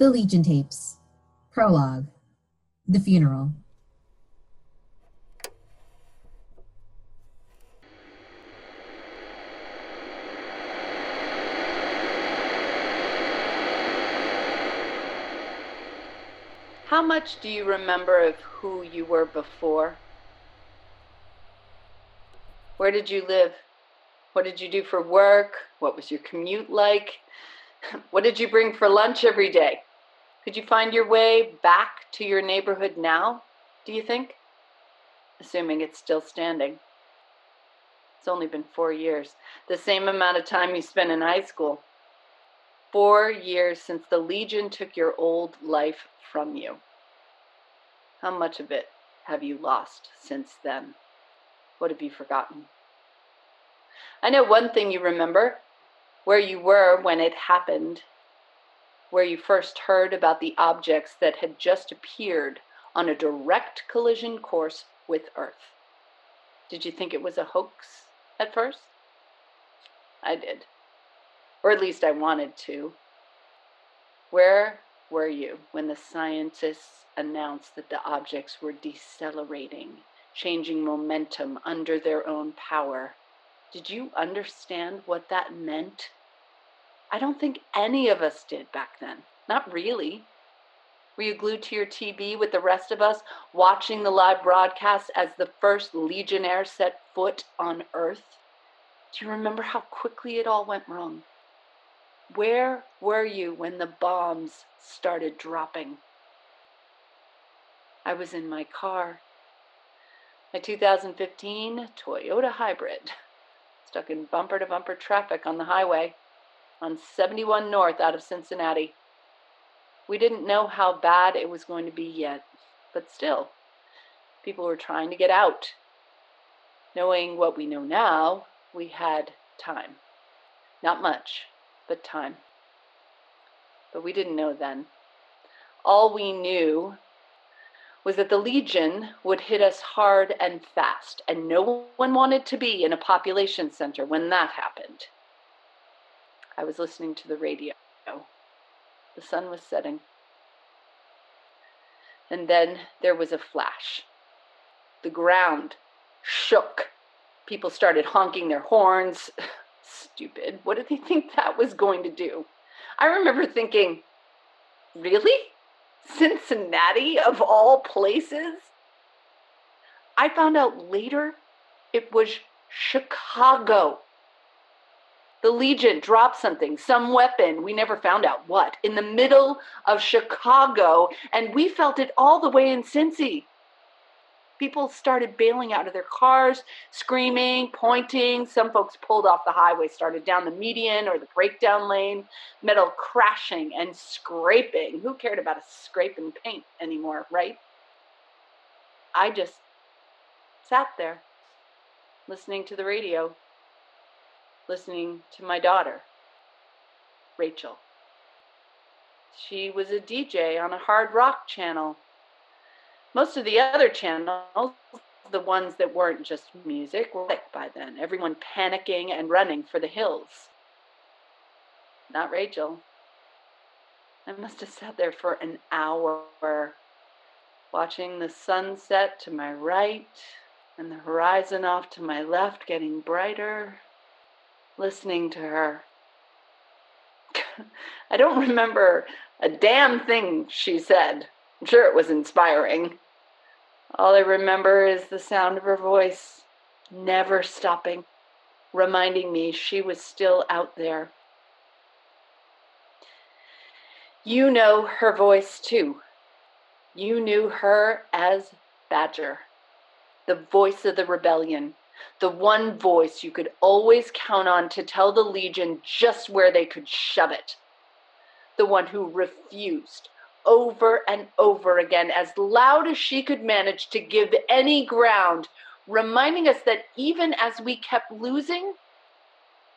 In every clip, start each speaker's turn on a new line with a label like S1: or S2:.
S1: The Legion Tapes. Prologue. The Funeral.
S2: How much do you remember of who you were before? Where did you live? What did you do for work? What was your commute like? What did you bring for lunch every day? Could you find your way back to your neighborhood now, do you think? Assuming it's still standing. It's only been four years, the same amount of time you spent in high school. Four years since the Legion took your old life from you. How much of it have you lost since then? What have you forgotten? I know one thing you remember where you were when it happened, where you first heard about the objects that had just appeared on a direct collision course with Earth. Did you think it was a hoax at first? I did. Or at least I wanted to. Where were you when the scientists announced that the objects were decelerating, changing momentum under their own power? Did you understand what that meant? I don't think any of us did back then. Not really. Were you glued to your TV with the rest of us, watching the live broadcast as the first Legionnaire set foot on Earth? Do you remember how quickly it all went wrong? Where were you when the bombs started dropping? I was in my car. My 2015 Toyota Hybrid, stuck in bumper to bumper traffic on the highway on 71 North out of Cincinnati. We didn't know how bad it was going to be yet, but still, people were trying to get out. Knowing what we know now, we had time. Not much, but time. But we didn't know then. All we knew was that the Legion would hit us hard and fast, and no one wanted to be in a population center when that happened. I was listening to the radio. The sun was setting. And then there was a flash. The ground shook. People started honking their horns. Stupid. What did they think that was going to do? I remember thinking, really? Cincinnati, of all places? I found out later it was Chicago. The Legion dropped something, some weapon, we never found out what, in the middle of Chicago, and we felt it all the way in Cincy. People started bailing out of their cars, screaming, pointing. Some folks pulled off the highway, started down the median or the breakdown lane, metal crashing and scraping. Who cared about a scrape paint anymore, right? I just sat there listening to the radio, listening to my daughter, Rachel. She was a DJ on a hard rock channel most of the other channels, the ones that weren't just music, were like by then. Everyone panicking and running for the hills. Not Rachel. I must have sat there for an hour, watching the sunset to my right and the horizon off to my left getting brighter, listening to her. I don't remember a damn thing she said. I'm sure it was inspiring. All I remember is the sound of her voice, never stopping, reminding me she was still out there. You know her voice too. You knew her as Badger, the voice of the rebellion, the one voice you could always count on to tell the Legion just where they could shove it, the one who refused, over and over again, as loud as she could manage to give any ground, reminding us that even as we kept losing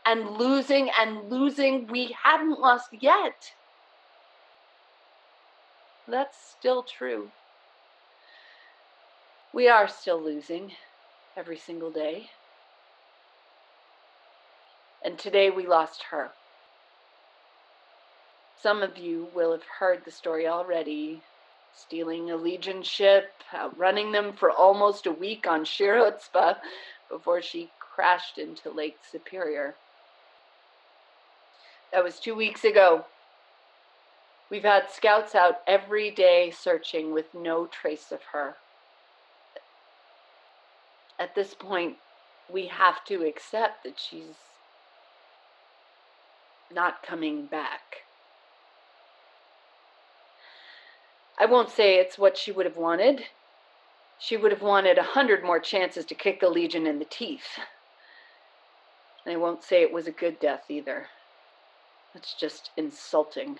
S2: and losing and losing, we hadn't lost yet. That's still true. We are still losing every single day. And today we lost her. Some of you will have heard the story already. Stealing a Legion ship, outrunning them for almost a week on Shirotspa before she crashed into Lake Superior. That was two weeks ago. We've had scouts out every day searching with no trace of her. At this point, we have to accept that she's not coming back. I won't say it's what she would have wanted. She would have wanted a hundred more chances to kick the Legion in the teeth. And I won't say it was a good death either. That's just insulting.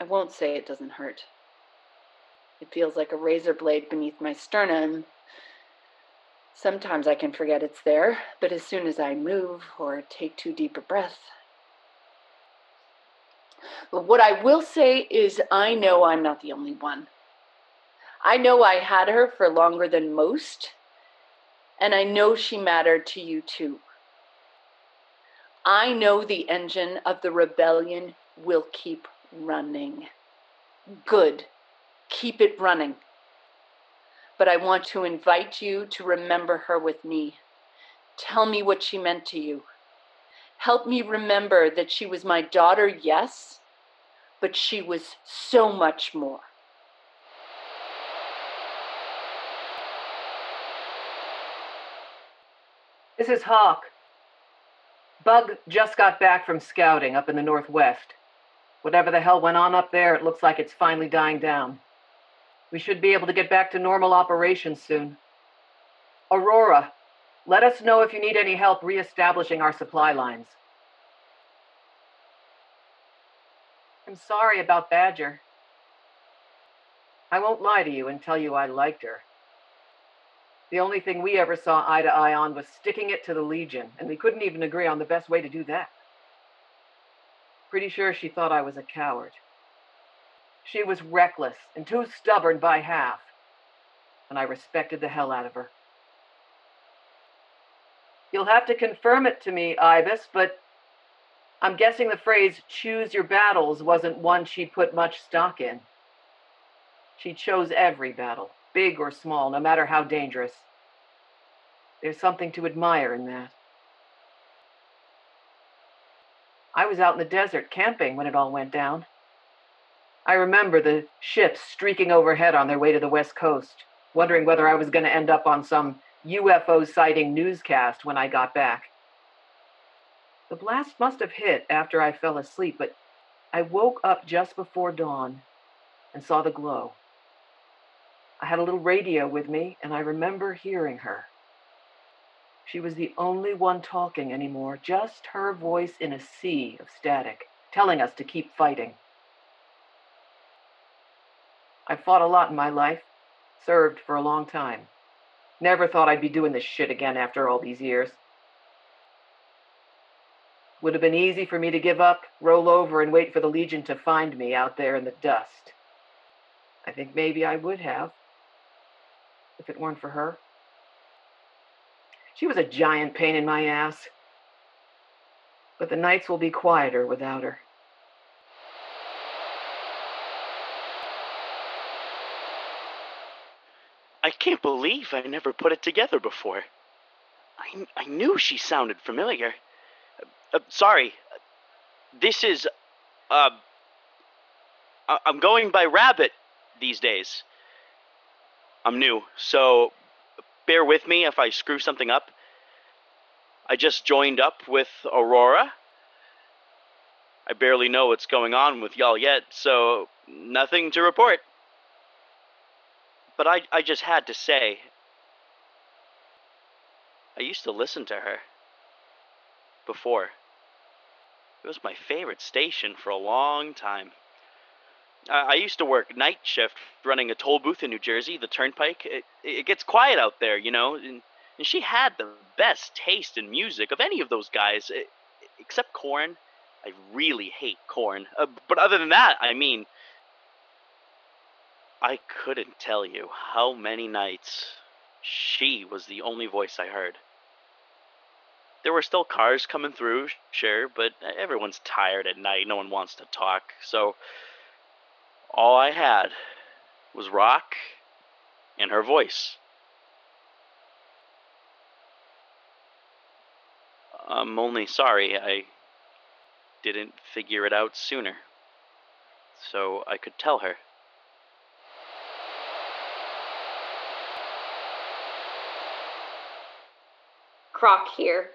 S2: I won't say it doesn't hurt. It feels like a razor blade beneath my sternum. Sometimes I can forget it's there, but as soon as I move or take too deep a breath, but what I will say is, I know I'm not the only one. I know I had her for longer than most, and I know she mattered to you too. I know the engine of the rebellion will keep running. Good. Keep it running. But I want to invite you to remember her with me. Tell me what she meant to you. Help me remember that she was my daughter, yes, but she was so much more.
S3: This is Hawk. Bug just got back from scouting up in the northwest. Whatever the hell went on up there, it looks like it's finally dying down. We should be able to get back to normal operations soon. Aurora, let us know if you need any help reestablishing our supply lines. I'm sorry about Badger. I won't lie to you and tell you I liked her. The only thing we ever saw eye to eye on was sticking it to the Legion, and we couldn't even agree on the best way to do that. Pretty sure she thought I was a coward. She was reckless and too stubborn by half, and I respected the hell out of her. You'll have to confirm it to me, Ibis, but I'm guessing the phrase choose your battles wasn't one she put much stock in. She chose every battle, big or small, no matter how dangerous. There's something to admire in that. I was out in the desert camping when it all went down. I remember the ships streaking overhead on their way to the west coast, wondering whether I was going to end up on some UFO sighting newscast when I got back. The blast must have hit after I fell asleep, but I woke up just before dawn and saw the glow. I had a little radio with me, and I remember hearing her. She was the only one talking anymore, just her voice in a sea of static, telling us to keep fighting. I've fought a lot in my life, served for a long time. Never thought I'd be doing this shit again after all these years. Would have been easy for me to give up, roll over, and wait for the Legion to find me out there in the dust. I think maybe I would have, if it weren't for her. She was a giant pain in my ass. But the nights will be quieter without her.
S4: I can't believe I never put it together before. I, I knew she sounded familiar. Uh, sorry. This is. Uh, I'm going by Rabbit these days. I'm new, so bear with me if I screw something up. I just joined up with Aurora. I barely know what's going on with y'all yet, so nothing to report. But I, I just had to say, I used to listen to her before. It was my favorite station for a long time. I used to work night shift running a toll booth in New Jersey, the Turnpike. It, it gets quiet out there, you know, and, and she had the best taste in music of any of those guys, except Korn. I really hate Korn. Uh, but other than that, I mean, I couldn't tell you how many nights she was the only voice I heard. there were still cars coming through, sure, but everyone's tired at night. No one wants to talk. So all I had was rock and her voice. I'm only sorry I didn't figure it out sooner. So I could tell her.
S5: Croc here.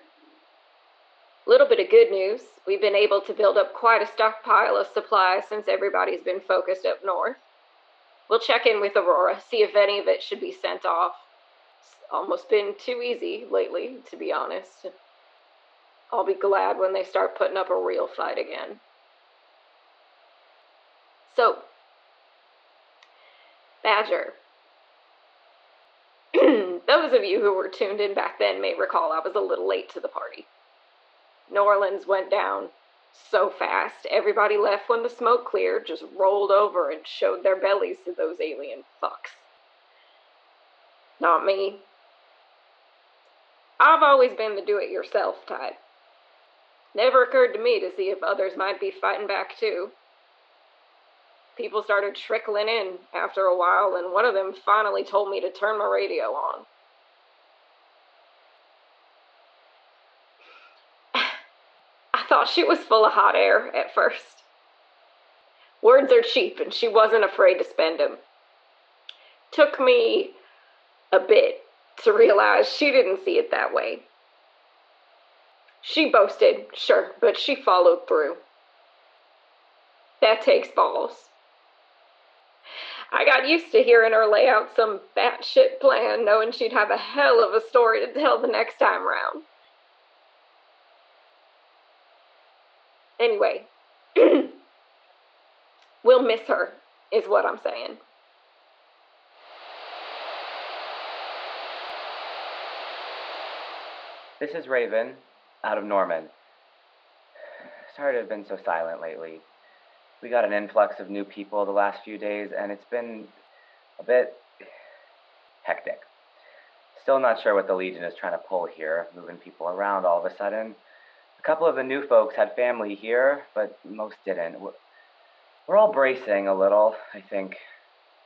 S5: A little bit of good news. We've been able to build up quite a stockpile of supplies since everybody's been focused up north. We'll check in with Aurora, see if any of it should be sent off. It's almost been too easy lately, to be honest. I'll be glad when they start putting up a real fight again. So, Badger. Those of you who were tuned in back then may recall I was a little late to the party. New Orleans went down so fast, everybody left when the smoke cleared, just rolled over and showed their bellies to those alien fucks. Not me. I've always been the do it yourself type. Never occurred to me to see if others might be fighting back too. People started trickling in after a while, and one of them finally told me to turn my radio on. I thought she was full of hot air at first. Words are cheap, and she wasn't afraid to spend them. Took me a bit to realize she didn't see it that way. She boasted, sure, but she followed through. That takes balls. I got used to hearing her lay out some batshit plan, knowing she'd have a hell of a story to tell the next time round. Anyway, we'll miss her, is what I'm saying.
S6: This is Raven, out of Norman. Sorry to have been so silent lately. We got an influx of new people the last few days, and it's been a bit hectic. Still not sure what the Legion is trying to pull here, moving people around all of a sudden. A couple of the new folks had family here, but most didn't. We're all bracing a little, I think,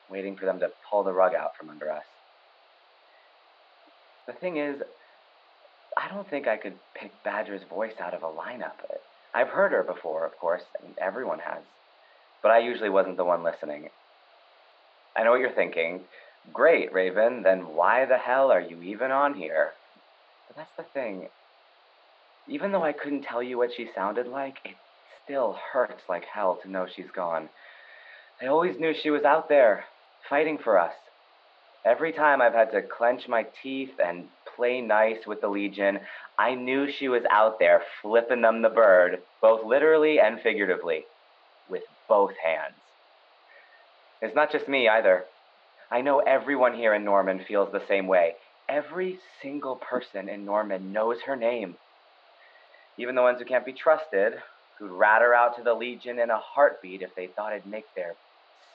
S6: waiting for them to pull the rug out from under us. The thing is, I don't think I could pick Badger's voice out of a lineup. I've heard her before, of course, and everyone has. But I usually wasn't the one listening. I know what you're thinking. Great, Raven, then why the hell are you even on here? But that's the thing. Even though I couldn't tell you what she sounded like, it still hurts like hell to know she's gone. I always knew she was out there, fighting for us. Every time I've had to clench my teeth and play nice with the Legion, I knew she was out there flipping them the bird, both literally and figuratively, with both hands. It's not just me either. I know everyone here in Norman feels the same way. Every single person in Norman knows her name. Even the ones who can't be trusted, who'd rat her out to the Legion in a heartbeat if they thought it'd make their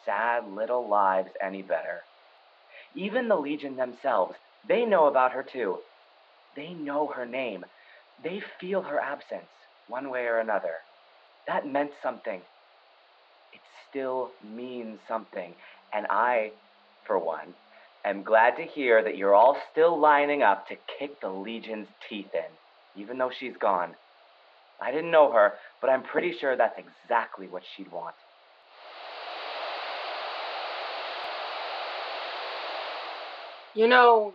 S6: sad little lives any better. Even the Legion themselves, they know about her too. They know her name. They feel her absence, one way or another. That meant something. It still means something. And I, for one, am glad to hear that you're all still lining up to kick the Legion's teeth in, even though she's gone. I didn't know her, but I'm pretty sure that's exactly what she'd want.
S7: You know,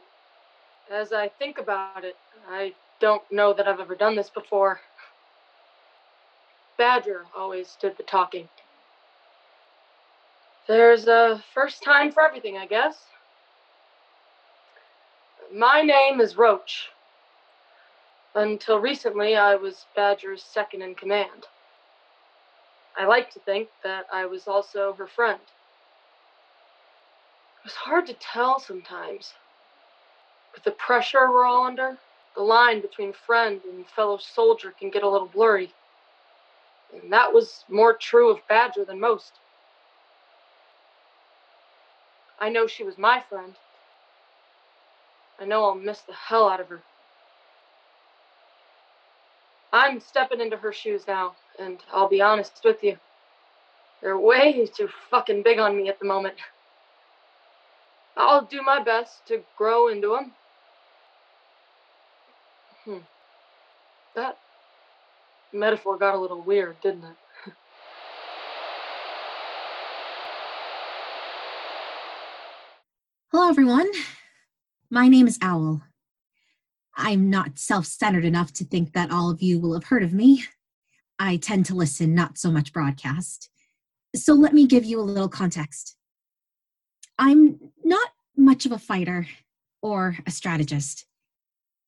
S7: as I think about it, I don't know that I've ever done this before. Badger always did the talking. There's a first time for everything, I guess. My name is Roach. Until recently, I was Badger's second in command. I like to think that I was also her friend. It was hard to tell sometimes. With the pressure we're all under, the line between friend and fellow soldier can get a little blurry. And that was more true of Badger than most. I know she was my friend. I know I'll miss the hell out of her. I'm stepping into her shoes now, and I'll be honest with you. They're way too fucking big on me at the moment. I'll do my best to grow into them. Hmm. That metaphor got a little weird, didn't it?
S1: Hello, everyone. My name is Owl. I'm not self centered enough to think that all of you will have heard of me. I tend to listen, not so much broadcast. So let me give you a little context. I'm not much of a fighter or a strategist.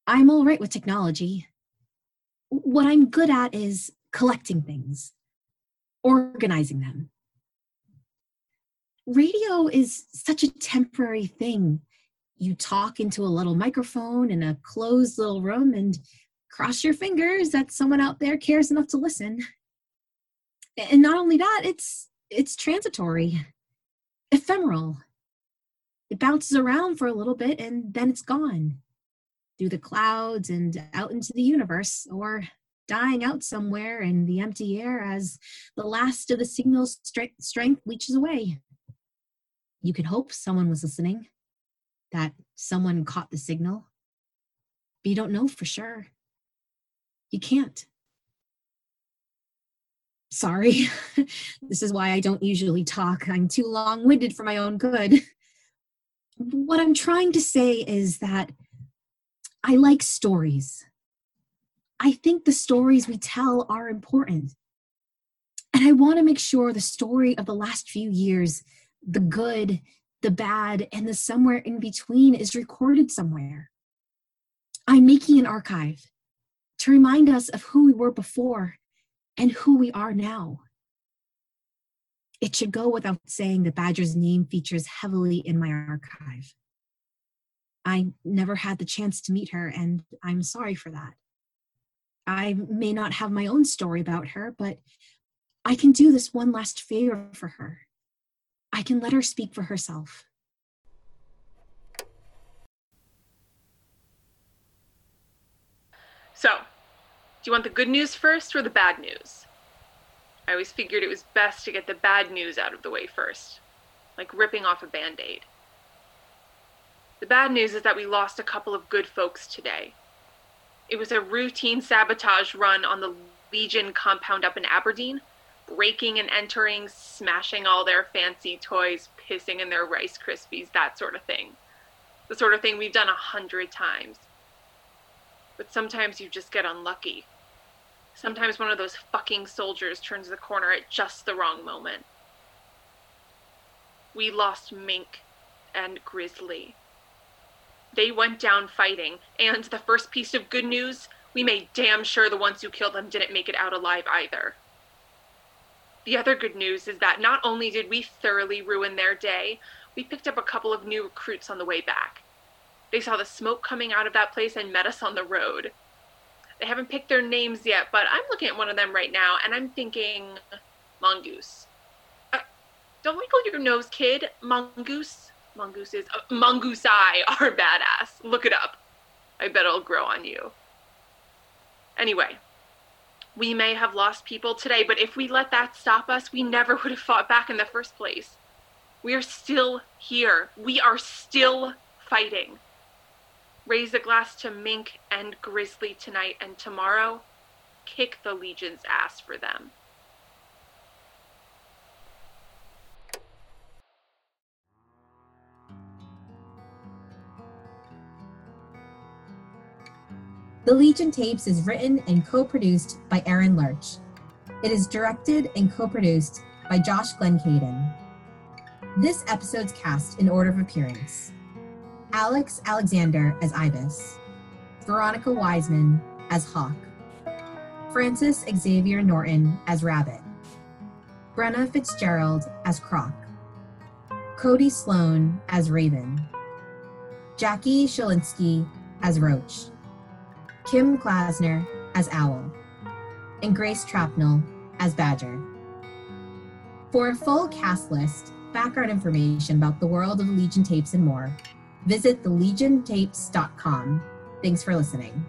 S1: I'm all right with technology. What I'm good at is collecting things, organizing them. Radio is such a temporary thing. You talk into a little microphone in a closed little room and cross your fingers that someone out there cares enough to listen. And not only that, it's it's transitory, ephemeral. It bounces around for a little bit and then it's gone through the clouds and out into the universe, or dying out somewhere in the empty air as the last of the signal's strength leaches away. You could hope someone was listening, that someone caught the signal, but you don't know for sure. You can't. Sorry, this is why I don't usually talk. I'm too long winded for my own good. What I'm trying to say is that I like stories. I think the stories we tell are important. And I want to make sure the story of the last few years, the good, the bad, and the somewhere in between is recorded somewhere. I'm making an archive to remind us of who we were before and who we are now. It should go without saying that Badger's name features heavily in my archive. I never had the chance to meet her, and I'm sorry for that. I may not have my own story about her, but I can do this one last favor for her. I can let her speak for herself.
S8: So, do you want the good news first or the bad news? I always figured it was best to get the bad news out of the way first, like ripping off a band aid. The bad news is that we lost a couple of good folks today. It was a routine sabotage run on the Legion compound up in Aberdeen, breaking and entering, smashing all their fancy toys, pissing in their Rice Krispies, that sort of thing. The sort of thing we've done a hundred times. But sometimes you just get unlucky. Sometimes one of those fucking soldiers turns the corner at just the wrong moment. We lost Mink and Grizzly. They went down fighting, and the first piece of good news we made damn sure the ones who killed them didn't make it out alive either. The other good news is that not only did we thoroughly ruin their day, we picked up a couple of new recruits on the way back. They saw the smoke coming out of that place and met us on the road. They haven't picked their names yet, but I'm looking at one of them right now and I'm thinking Mongoose. Uh, don't wrinkle your nose, kid. Mongoose mongooses, uh, mongoose eye are badass. Look it up. I bet it'll grow on you. Anyway, we may have lost people today, but if we let that stop us, we never would have fought back in the first place. We are still here. We are still fighting. Raise a glass to Mink and Grizzly tonight, and tomorrow, kick the Legion's ass for them.
S1: The Legion Tapes is written and co produced by Aaron Lurch. It is directed and co produced by Josh Glencaden. This episode's cast in order of appearance Alex Alexander as Ibis, Veronica Wiseman as Hawk, Francis Xavier Norton as Rabbit, Brenna Fitzgerald as Croc, Cody Sloan as Raven, Jackie Shalinsky as Roach. Kim Klasner as Owl, and Grace Trapnell as Badger. For a full cast list, background information about the world of Legion Tapes and more, visit thelegiontapes.com. Thanks for listening.